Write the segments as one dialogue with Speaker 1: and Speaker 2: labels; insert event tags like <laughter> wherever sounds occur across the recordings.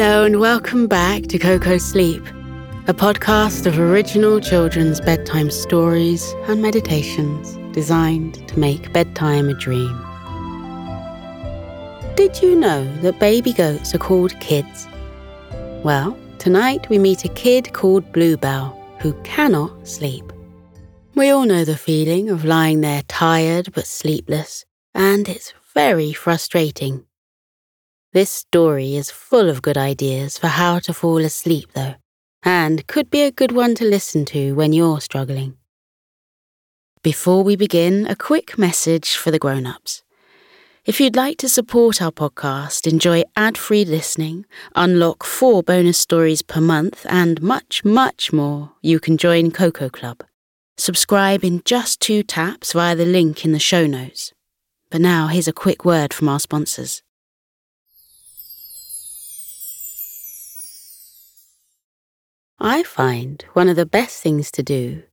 Speaker 1: Hello, and welcome back to Koko Sleep, a podcast of original children's bedtime stories and meditations designed to make bedtime a dream. Did you know that baby goats are called kids? Well, tonight we meet a kid called Bluebell who cannot sleep. We all know the feeling of lying there tired but sleepless, and it's very frustrating. This story is full of good ideas for how to fall asleep, though, and could be a good one to listen to when you're struggling. Before we begin, a quick message for the grown ups. If you'd like to support our podcast, enjoy ad free listening, unlock four bonus stories per month, and much, much more, you can join Koko Club. Subscribe in just two taps via the link in the show notes. But now, here's a quick word from our sponsors. I find one of the best things to do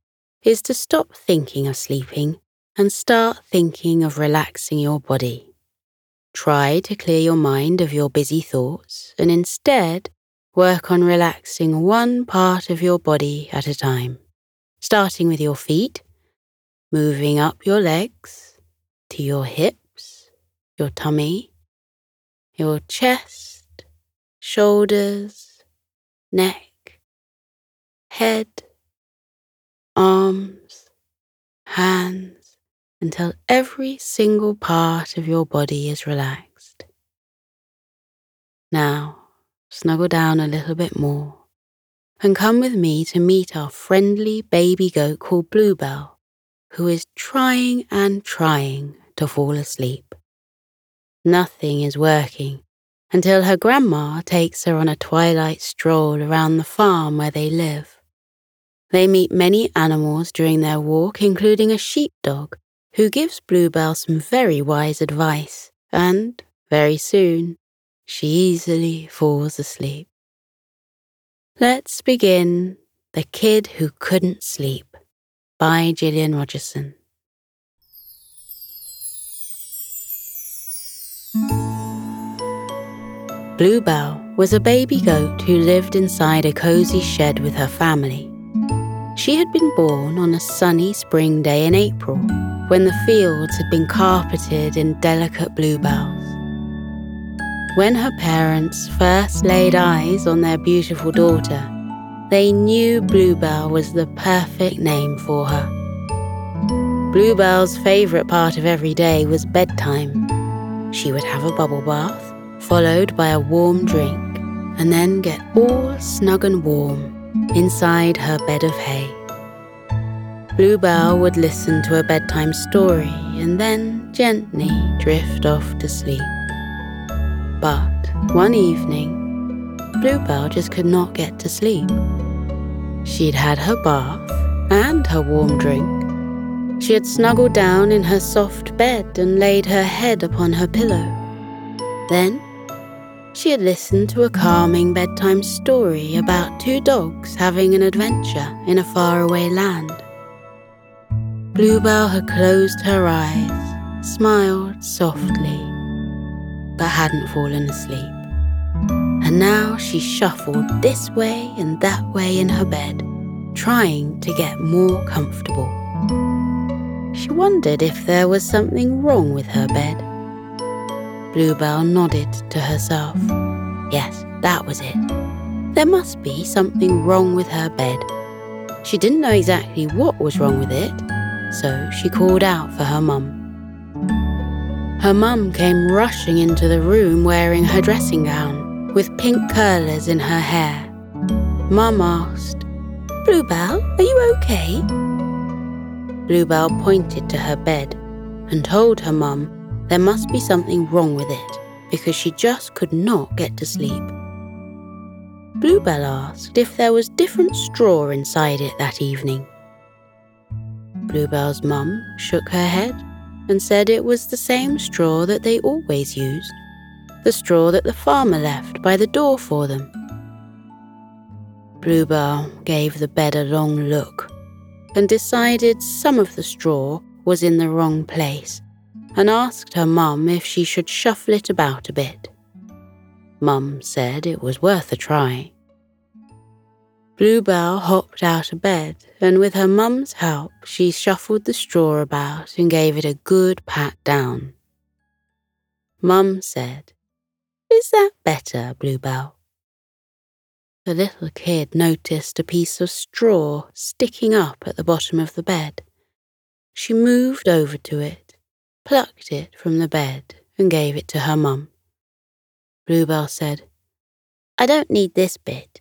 Speaker 1: is to stop thinking of sleeping and start thinking of relaxing your body. Try to clear your mind of your busy thoughts and instead work on relaxing one part of your body at a time starting with your feet, moving up your legs to your hips, your tummy, your chest, shoulders, neck, head, arms, hands, until every single part of your body is relaxed. Now, snuggle down a little bit more and come with me to meet our friendly baby goat called Bluebell, who is trying and trying to fall asleep. Nothing is working until her grandma takes her on a twilight stroll around the farm where they live. They meet many animals during their walk, including a sheepdog, who gives Bluebell some very wise advice, and, very soon, she easily falls asleep. Let's begin The Kid Who Couldn't Sleep by Gillian Rogerson. Bluebell was a baby goat who lived inside a cozy shed with her family. She had been born on a sunny spring day in April when the fields had been carpeted in delicate bluebells. When her parents first laid eyes on their beautiful daughter, they knew Bluebell was the perfect name for her. Bluebell's favourite part of every day was bedtime. She would have a bubble bath, followed by a warm drink, and then get all snug and warm inside her bed of hay. Bluebell would listen to a bedtime story and then gently drift off to sleep. But one evening, Bluebell just could not get to sleep. She'd had her bath and her warm drink. She had snuggled down in her soft bed and laid her head upon her pillow. Then she had listened to a calming bedtime story about two dogs having an adventure in a faraway land. Bluebell had closed her eyes, smiled softly, but hadn't fallen asleep. And now she shuffled this way and that way in her bed, trying to get more comfortable. She wondered if there was something wrong with her bed. Bluebell nodded to herself. Yes, that was it. There must be something wrong with her bed. She didn't know exactly what was wrong with it, so she called out for her mum. Her mum came rushing into the room wearing her dressing gown, with pink curlers in her hair. Mum asked, Bluebell, are you okay? Bluebell pointed to her bed and told her mum there must be something wrong with it because she just could not get to sleep. Bluebell asked if there was different straw inside it that evening. Bluebell's mum shook her head and said it was the same straw that they always used, the straw that the farmer left by the door for them. Bluebell gave the bed a long look and decided some of the straw was in the wrong place and asked her mum if she should shuffle it about a bit. Mum said it was worth a try. Bluebell hopped out of bed, and with her mum's help, she shuffled the straw about and gave it a good pat down. Mum said, Is that better, Bluebell? The little kid noticed a piece of straw sticking up at the bottom of the bed. She moved over to it, plucked it from the bed, and gave it to her mum. Bluebell said, I don't need this bit.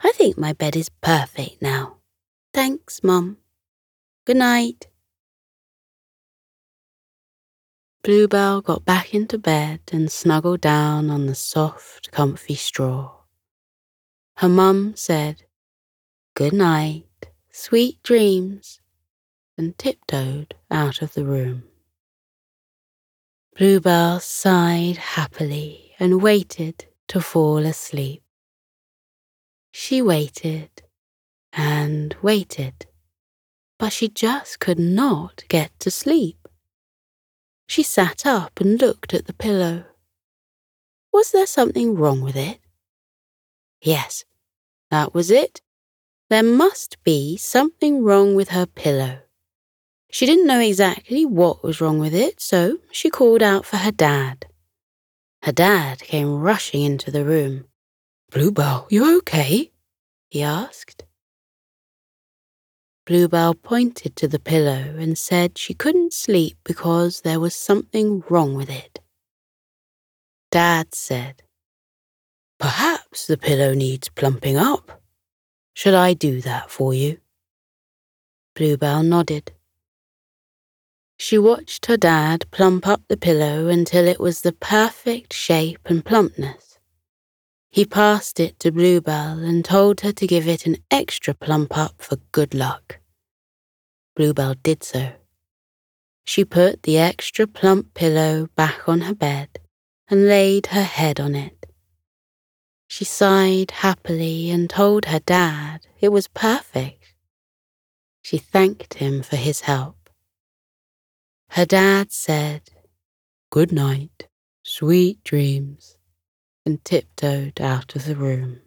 Speaker 1: I think my bed is perfect now. Thanks, Mum. Good night. Bluebell got back into bed and snuggled down on the soft, comfy straw. Her mum said, Good night, sweet dreams, and tiptoed out of the room. Bluebell sighed happily and waited to fall asleep. She waited and waited, but she just could not get to sleep. She sat up and looked at the pillow. Was there something wrong with it? Yes, that was it. There must be something wrong with her pillow. She didn't know exactly what was wrong with it, so she called out for her dad. Her dad came rushing into the room. Bluebell, you okay? he asked. Bluebell pointed to the pillow and said she couldn't sleep because there was something wrong with it. Dad said, Perhaps the pillow needs plumping up. Should I do that for you? Bluebell nodded. She watched her dad plump up the pillow until it was the perfect shape and plumpness. He passed it to Bluebell and told her to give it an extra plump up for good luck. Bluebell did so. She put the extra plump pillow back on her bed and laid her head on it. She sighed happily and told her dad it was perfect. She thanked him for his help. Her dad said, Good night, sweet dreams, and tiptoed out of the room.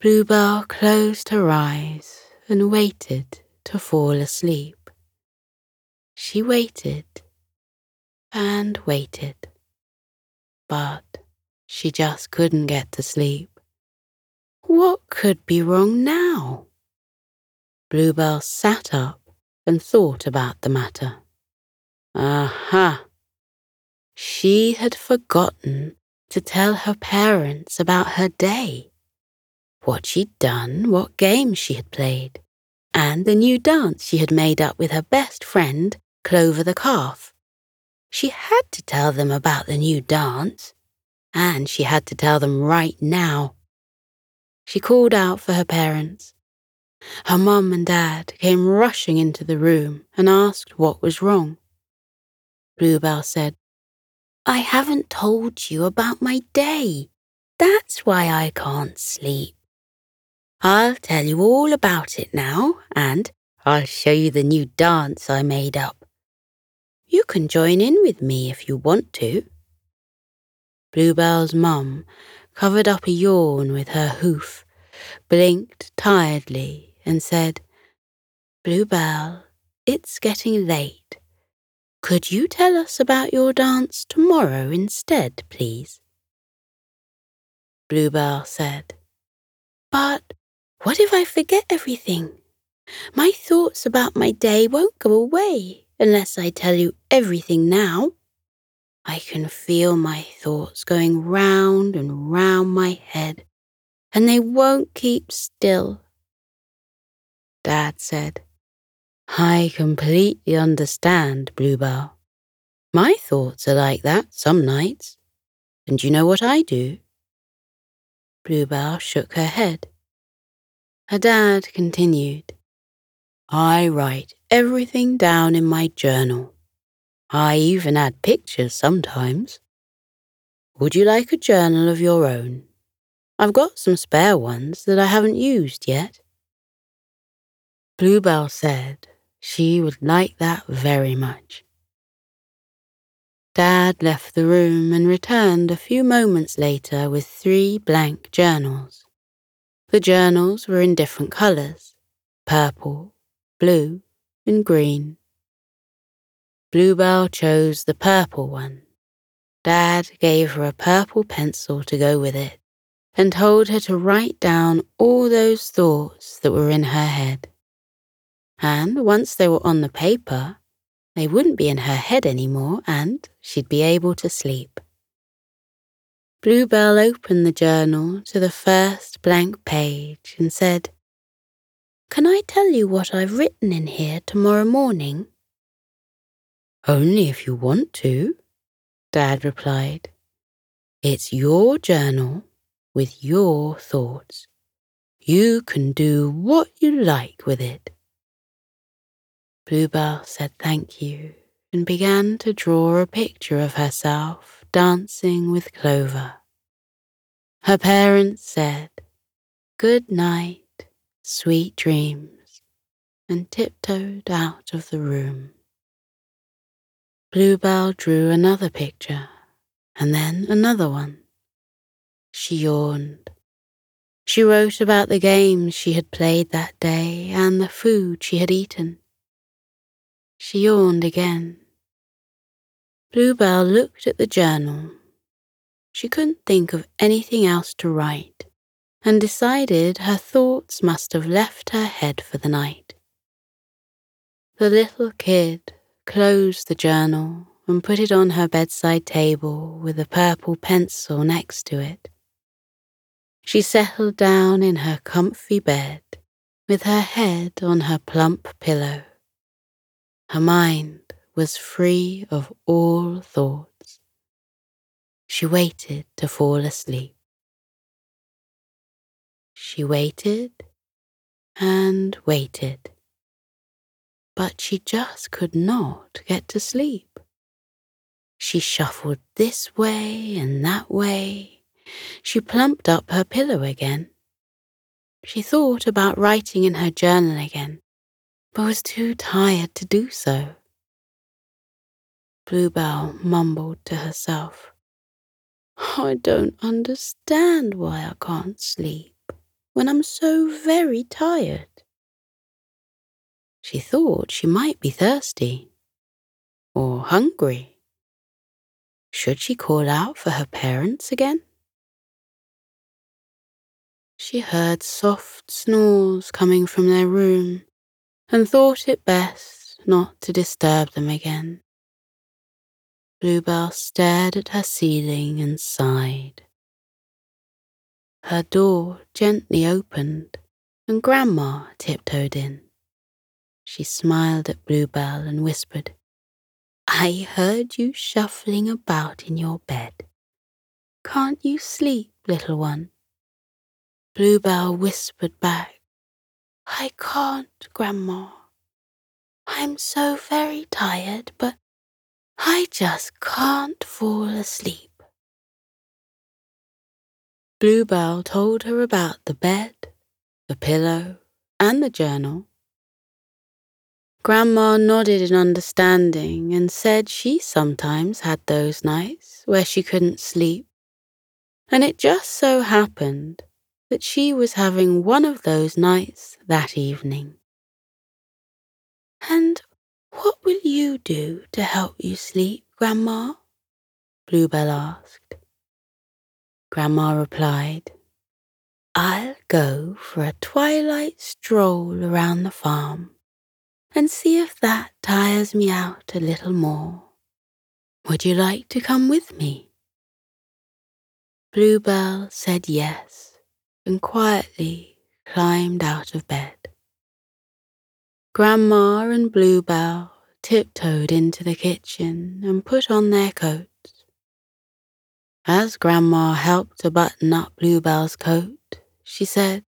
Speaker 1: Bluebell closed her eyes and waited to fall asleep. She waited and waited, but she just couldn't get to sleep. What could be wrong now? Bluebell sat up and thought about the matter. Aha! She had forgotten to tell her parents about her day, what she'd done, what games she had played, and the new dance she had made up with her best friend, Clover the calf. She had to tell them about the new dance and she had to tell them right now. She called out for her parents. Her mum and dad came rushing into the room and asked what was wrong. Bluebell said, I haven't told you about my day. That's why I can't sleep. I'll tell you all about it now, and I'll show you the new dance I made up. You can join in with me if you want to. Bluebell's mum covered up a yawn with her hoof, blinked tiredly, and said, Bluebell, it's getting late. Could you tell us about your dance tomorrow instead, please? Bluebell said, But what if I forget everything? My thoughts about my day won't go away unless I tell you everything now. I can feel my thoughts going round and round my head, and they won't keep still. Dad said, I completely understand, Bluebell. My thoughts are like that some nights. And you know what I do? Bluebell shook her head. Her dad continued, I write everything down in my journal. I even add pictures sometimes. Would you like a journal of your own? I've got some spare ones that I haven't used yet. Bluebell said she would like that very much. Dad left the room and returned a few moments later with three blank journals. The journals were in different colours purple, blue, and green. Bluebell chose the purple one. Dad gave her a purple pencil to go with it and told her to write down all those thoughts that were in her head. And once they were on the paper, they wouldn't be in her head anymore and she'd be able to sleep. Bluebell opened the journal to the first blank page and said, Can I tell you what I've written in here tomorrow morning? Only if you want to, Dad replied. It's your journal with your thoughts. You can do what you like with it. Bluebell said thank you and began to draw a picture of herself dancing with Clover. Her parents said, Good night, sweet dreams, and tiptoed out of the room. Bluebell drew another picture and then another one. She yawned. She wrote about the games she had played that day and the food she had eaten. She yawned again. Bluebell looked at the journal. She couldn't think of anything else to write and decided her thoughts must have left her head for the night. The little kid closed the journal and put it on her bedside table with a purple pencil next to it. She settled down in her comfy bed with her head on her plump pillow. Her mind was free of all thoughts. She waited to fall asleep. She waited and waited, but she just could not get to sleep. She shuffled this way and that way. She plumped up her pillow again. She thought about writing in her journal again, but was too tired to do so. Bluebell mumbled to herself, I don't understand why I can't sleep when I'm so very tired. She thought she might be thirsty or hungry. Should she call out for her parents again? She heard soft snores coming from their room and thought it best not to disturb them again. Bluebell stared at her ceiling and sighed. Her door gently opened and Grandma tiptoed in. She smiled at Bluebell and whispered, I heard you shuffling about in your bed. Can't you sleep, little one? Bluebell whispered back, I can't, Grandma. I'm so very tired, but I just can't fall asleep. Bluebell told her about the bed, the pillow, and the journal. Grandma nodded in understanding and said she sometimes had those nights where she couldn't sleep. And it just so happened that she was having one of those nights that evening. And what will you do to help you sleep, Grandma? Bluebell asked. Grandma replied, I'll go for a twilight stroll around the farm and see if that tires me out a little more. Would you like to come with me? Bluebell said yes and quietly climbed out of bed. Grandma and Bluebell tiptoed into the kitchen and put on their coats. As Grandma helped to button up Bluebell's coat, she said,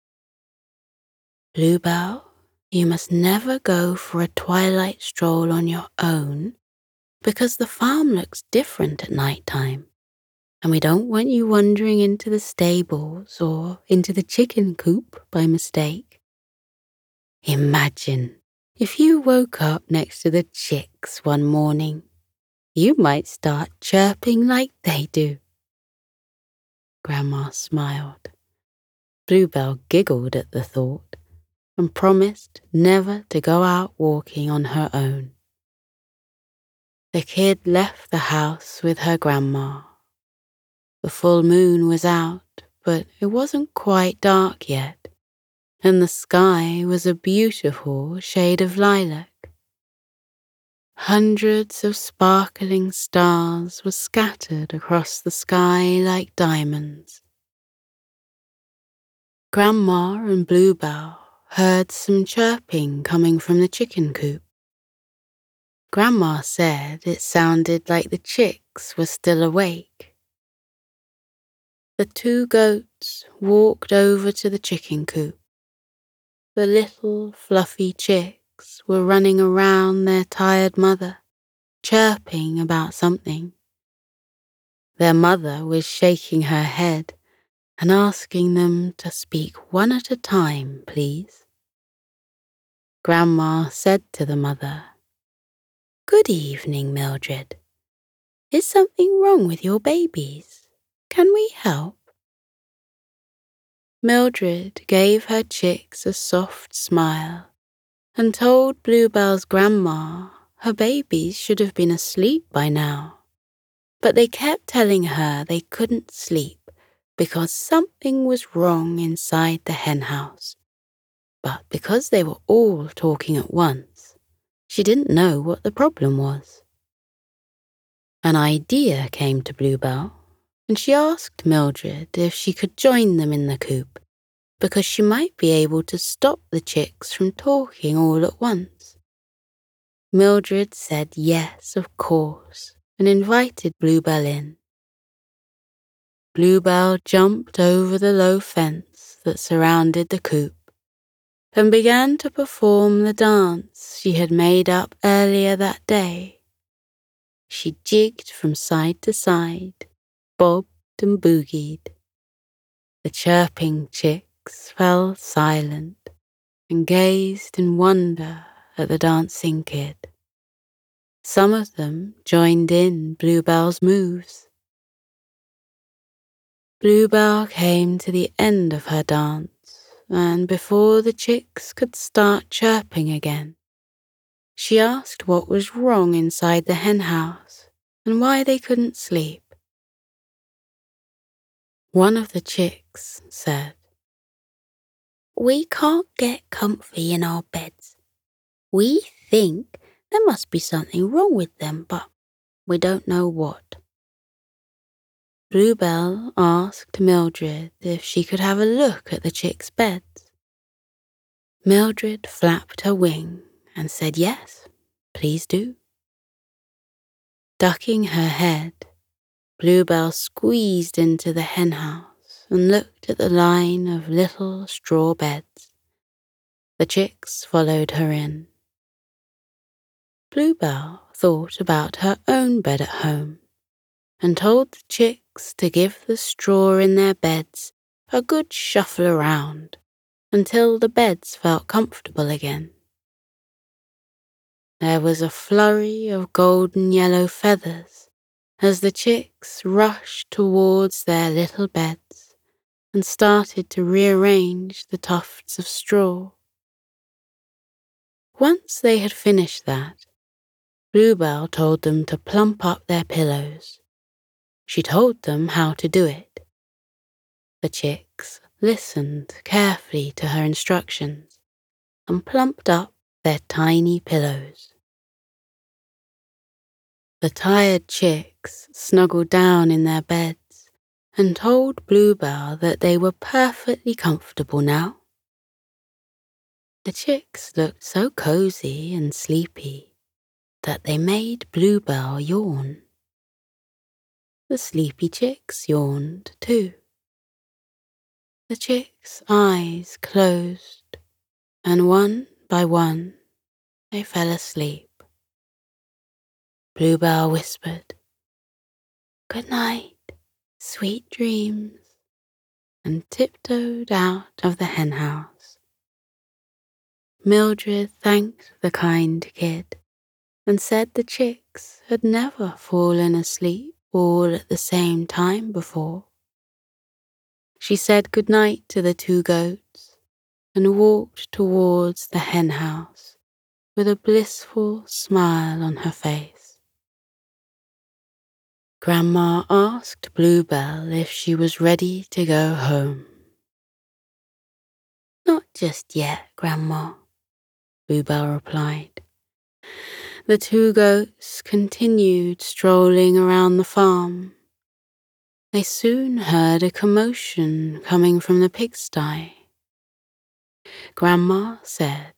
Speaker 1: Bluebell, you must never go for a twilight stroll on your own because the farm looks different at night time and we don't want you wandering into the stables or into the chicken coop by mistake. Imagine if you woke up next to the chicks one morning. you might start chirping like they do. Grandma smiled. Bluebell giggled at the thought and promised never to go out walking on her own. The kid left the house with her grandma. The full moon was out, but it wasn't quite dark yet, and the sky was a beautiful shade of lilac. Hundreds of sparkling stars were scattered across the sky like diamonds. Grandma and Bluebell heard some chirping coming from the chicken coop. Grandma said it sounded like the chicks were still awake. The two goats walked over to the chicken coop. The little fluffy chicks were running around their tired mother, chirping about something. Their mother was shaking her head and asking them to speak one at a time, please. Grandma said to the mother, Good evening, Mildred. Is something wrong with your babies? Can we help? Mildred gave her chicks a soft smile and told Bluebell's grandma her babies should have been asleep by now. But they kept telling her they couldn't sleep because something was wrong inside the henhouse. But because they were all talking at once, she didn't know what the problem was. An idea came to Bluebell, and she asked Mildred if she could join them in the coop because she might be able to stop the chicks from talking all at once. Mildred said yes, of course, and invited Bluebell in. Bluebell jumped over the low fence that surrounded the coop and began to perform the dance she had made up earlier that day. She jigged from side to side, bobbed and boogied. The chirping chicks fell silent and gazed in wonder at the dancing kid. Some of them joined in Bluebell's moves. Bluebell came to the end of her dance, and before the chicks could start chirping again, she asked what was wrong inside the henhouse and why they couldn't sleep. One of the chicks said, We can't get comfy in our beds. We think there must be something wrong with them, but we don't know what. Bluebell asked Mildred if she could have a look at the chicks' beds. Mildred flapped her wing and said yes, please do. Ducking her head, Bluebell squeezed into the henhouse and looked at the line of little straw beds. The chicks followed her in. Bluebell thought about her own bed at home and told the chicks to give the straw in their beds a good shuffle around until the beds felt comfortable again. There was a flurry of golden yellow feathers as the chicks rushed towards their little beds and started to rearrange the tufts of straw. Once they had finished that, Bluebell told them to plump up their pillows she told them how to do it. The chicks listened carefully to her instructions and plumped up their tiny pillows. The tired chicks snuggled down in their beds and told Bluebell that they were perfectly comfortable now. The chicks looked so cozy and sleepy that they made Bluebell yawn. The sleepy chicks yawned too. The chicks' eyes closed, and one by one they fell asleep. Bluebell whispered, Good night, sweet dreams, and tiptoed out of the henhouse. Mildred thanked the kind kid and said the chicks had never fallen asleep all at the same time before. She said good night to the two goats and walked towards the henhouse with a blissful smile on her face. Grandma asked Bluebell if she was ready to go home. Not just yet, Grandma, Bluebell replied. The two goats continued strolling around the farm. They soon heard a commotion coming from the pigsty. Grandma said,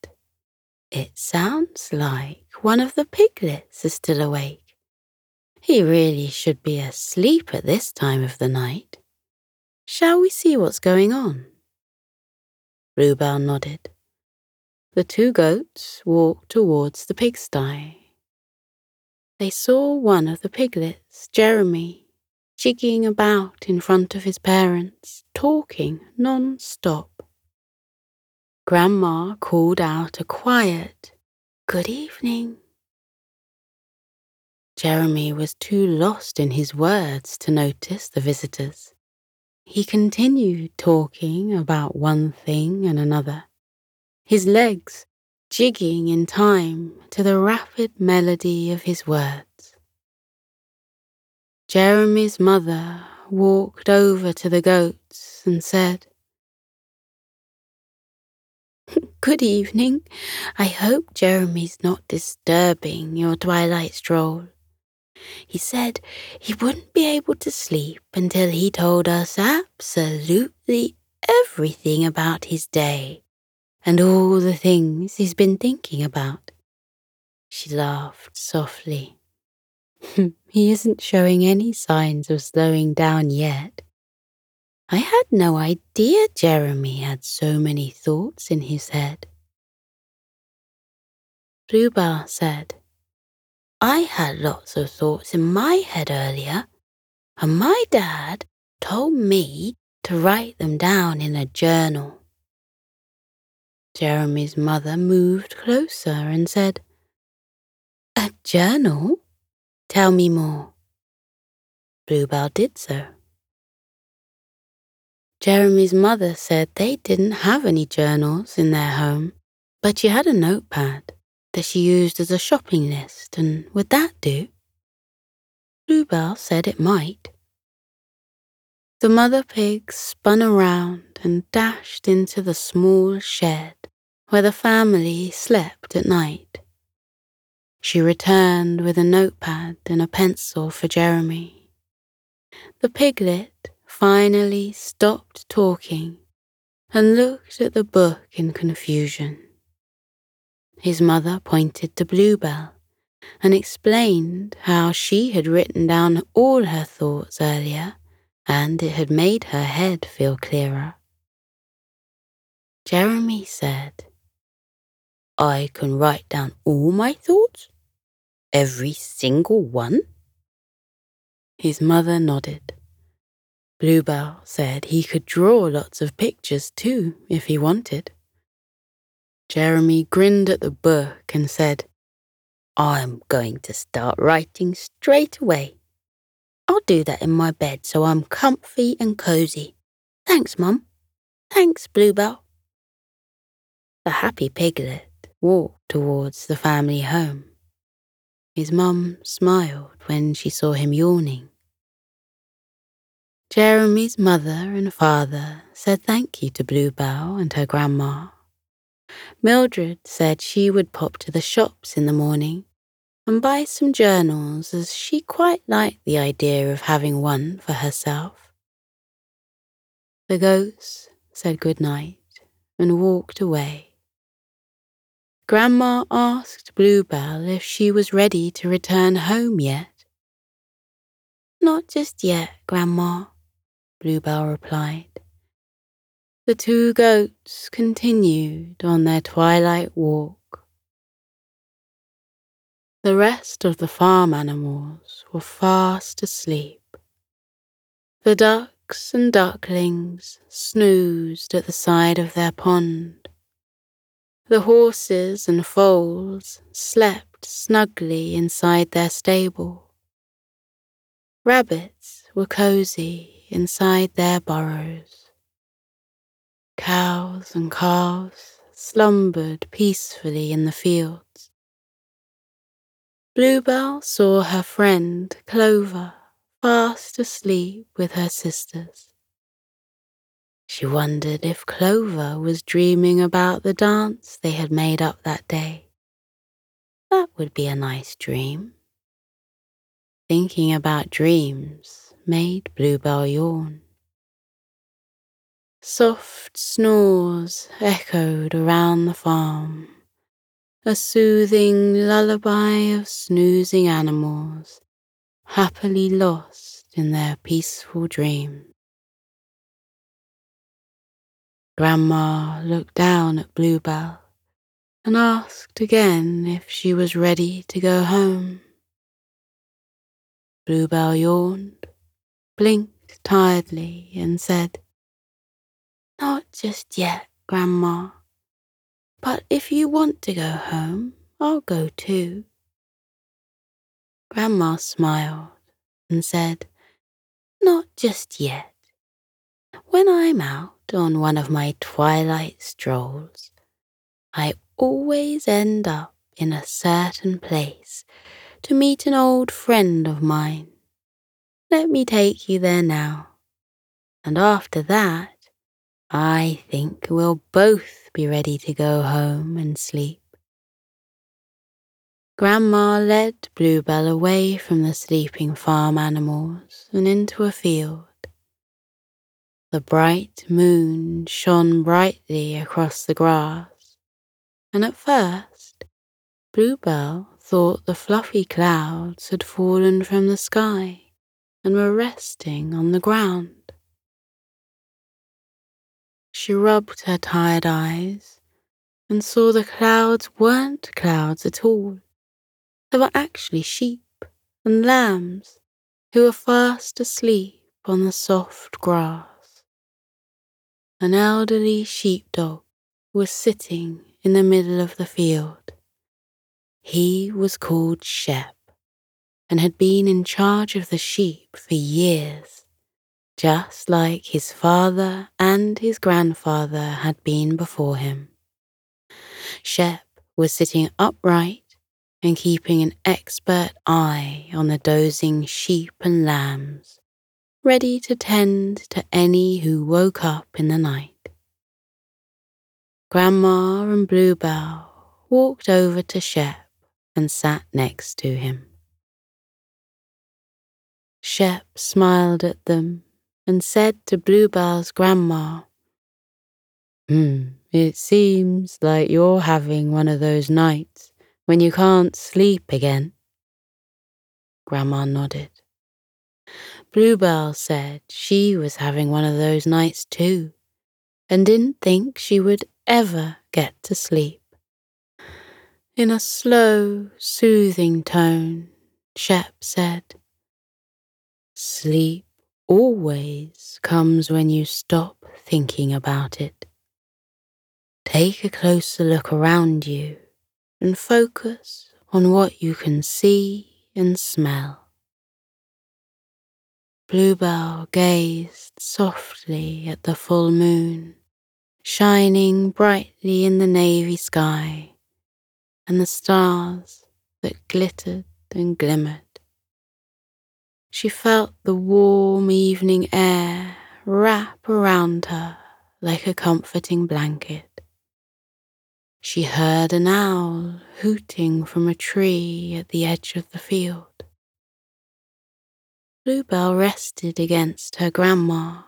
Speaker 1: It sounds like one of the piglets is still awake. He really should be asleep at this time of the night. Shall we see what's going on? Bluebell nodded. The two goats walked towards the pigsty. They saw one of the piglets, Jeremy, jigging about in front of his parents, talking non stop. Grandma called out a quiet, Good evening. Jeremy was too lost in his words to notice the visitors. He continued talking about one thing and another, his legs jigging in time to the rapid melody of his words. Jeremy's mother walked over to the goats and said, <laughs> Good evening. I hope Jeremy's not disturbing your twilight stroll. He said he wouldn't be able to sleep until he told us absolutely everything about his day and all the things he's been thinking about. She laughed softly. <laughs> he isn't showing any signs of slowing down yet. I had no idea Jeremy had so many thoughts in his head. Bluebell said, I had lots of thoughts in my head earlier, and my dad told me to write them down in a journal. Jeremy's mother moved closer and said, A journal? Tell me more. Bluebell did so. Jeremy's mother said they didn't have any journals in their home, but she had a notepad that she used as a shopping list, and would that do? Bluebell said it might. The mother pig spun around and dashed into the small shed where the family slept at night. She returned with a notepad and a pencil for Jeremy. The piglet finally stopped talking and looked at the book in confusion. His mother pointed to Bluebell and explained how she had written down all her thoughts earlier and it had made her head feel clearer. Jeremy said, I can write down all my thoughts? Every single one? His mother nodded. Bluebell said he could draw lots of pictures too if he wanted. Jeremy grinned at the book and said, I'm going to start writing straight away. I'll do that in my bed so I'm comfy and cozy. Thanks, Mum. Thanks, Bluebell. The happy piglet walked towards the family home. His mum smiled when she saw him yawning. Jeremy's mother and father said thank you to Bluebell and her grandma Mildred said she would pop to the shops in the morning and buy some journals as she quite liked the idea of having one for herself. The ghost said good night and walked away. Grandma asked Bluebell if she was ready to return home yet. Not just yet, Grandma, Bluebell replied. The two goats continued on their twilight walk. The rest of the farm animals were fast asleep. The ducks and ducklings snoozed at the side of their pond. The horses and foals slept snugly inside their stable. Rabbits were cozy inside their burrows. Cows and calves slumbered peacefully in the fields. Bluebell saw her friend Clover fast asleep with her sisters. She wondered if Clover was dreaming about the dance they had made up that day. That would be a nice dream. Thinking about dreams made Bluebell yawn. Soft snores echoed around the farm, a soothing lullaby of snoozing animals, happily lost in their peaceful dreams. Grandma looked down at Bluebell and asked again if she was ready to go home. Bluebell yawned, blinked tiredly, and said, Not just yet, Grandma. But if you want to go home, I'll go too. Grandma smiled and said, Not just yet. When I'm out on one of my twilight strolls, I always end up in a certain place to meet an old friend of mine. Let me take you there now. And after that, I think we'll both be ready to go home and sleep. Grandma led Bluebell away from the sleeping farm animals and into a field. The bright moon shone brightly across the grass, and at first Bluebell thought the fluffy clouds had fallen from the sky and were resting on the ground. She rubbed her tired eyes and saw the clouds weren't clouds at all. They were actually sheep and lambs who were fast asleep on the soft grass an elderly sheepdog was sitting in the middle of the field. He was called Shep and had been in charge of the sheep for years, just like his father and his grandfather had been before him. Shep was sitting upright and keeping an expert eye on the dozing sheep and lambs ready to tend to any who woke up in the night. Grandma and Bluebell walked over to Shep and sat next to him. Shep smiled at them and said to Bluebell's grandma, Hmm, it seems like you're having one of those nights when you can't sleep again. Grandma nodded. Bluebell said she was having one of those nights too, and didn't think she would ever get to sleep. In a slow, soothing tone, Shep said, Sleep always comes when you stop thinking about it. Take a closer look around you and focus on what you can see and smell. Bluebell gazed softly at the full moon, shining brightly in the navy sky, and the stars that glittered and glimmered. She felt the warm evening air wrap around her like a comforting blanket. She heard an owl hooting from a tree at the edge of the field. Bluebell rested against her grandma,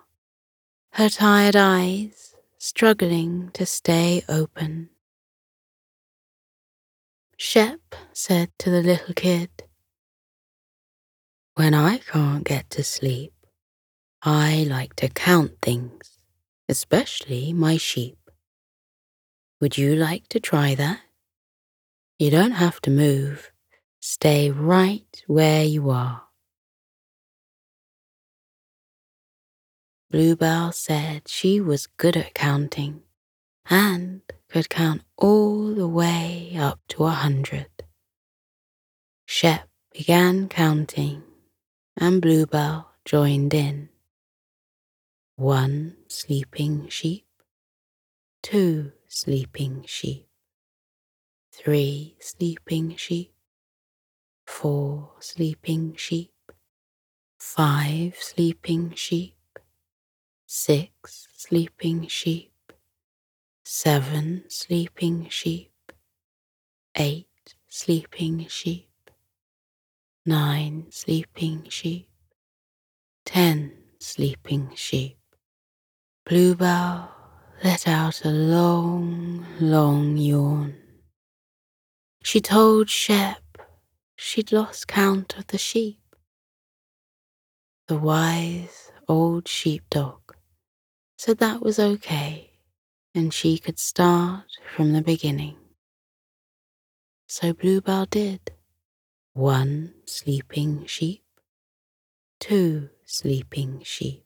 Speaker 1: her tired eyes struggling to stay open. Shep said to the little kid, When I can't get to sleep, I like to count things, especially my sheep. Would you like to try that? You don't have to move. Stay right where you are. Bluebell said she was good at counting and could count all the way up to a hundred. Shep began counting, and Bluebell joined in. One sleeping sheep, two sleeping sheep, three sleeping sheep, four sleeping sheep, five sleeping sheep, six sleeping sheep, seven sleeping sheep, eight sleeping sheep, nine sleeping sheep, ten sleeping sheep. Bluebell let out a long, long yawn. She told Shep she'd lost count of the sheep. The wise old sheepdog said that was okay and she could start from the beginning. So Bluebell did. One sleeping sheep, two sleeping sheep,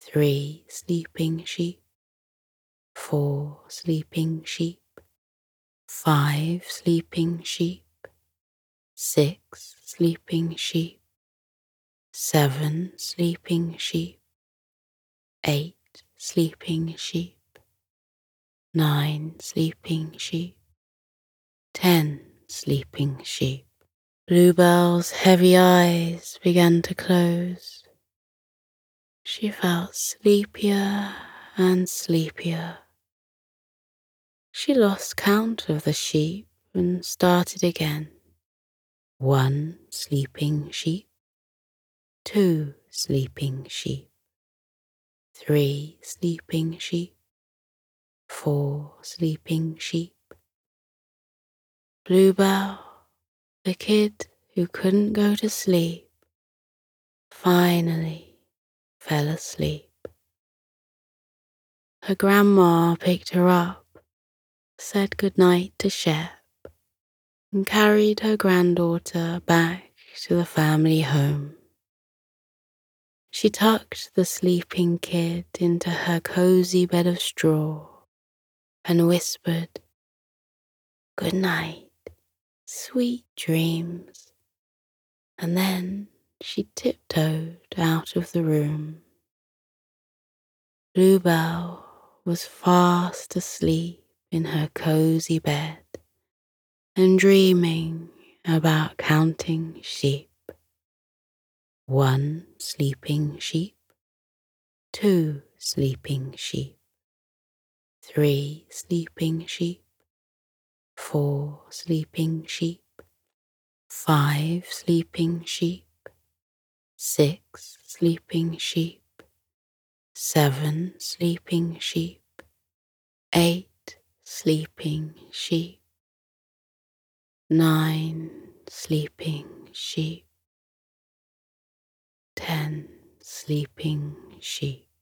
Speaker 1: three sleeping sheep, four sleeping sheep, five sleeping sheep, six sleeping sheep, seven sleeping sheep, eight sleeping sheep, nine sleeping sheep, ten sleeping sheep. Bluebell's heavy eyes began to close. She felt sleepier and sleepier. She lost count of the sheep and started again. One sleeping sheep, two sleeping sheep, three sleeping sheep, four sleeping sheep. Bluebell the kid who couldn't go to sleep finally fell asleep. Her grandma picked her up, said good night to Shep, and carried her granddaughter back to the family home. She tucked the sleeping kid into her cozy bed of straw and whispered, Good night sweet dreams. And then she tiptoed out of the room. Bluebell was fast asleep in her cozy bed and dreaming about counting sheep. One sleeping sheep, two sleeping sheep, three sleeping sheep, four sleeping sheep, five sleeping sheep, six sleeping sheep, seven sleeping sheep, eight sleeping sheep, nine sleeping sheep, ten sleeping sheep.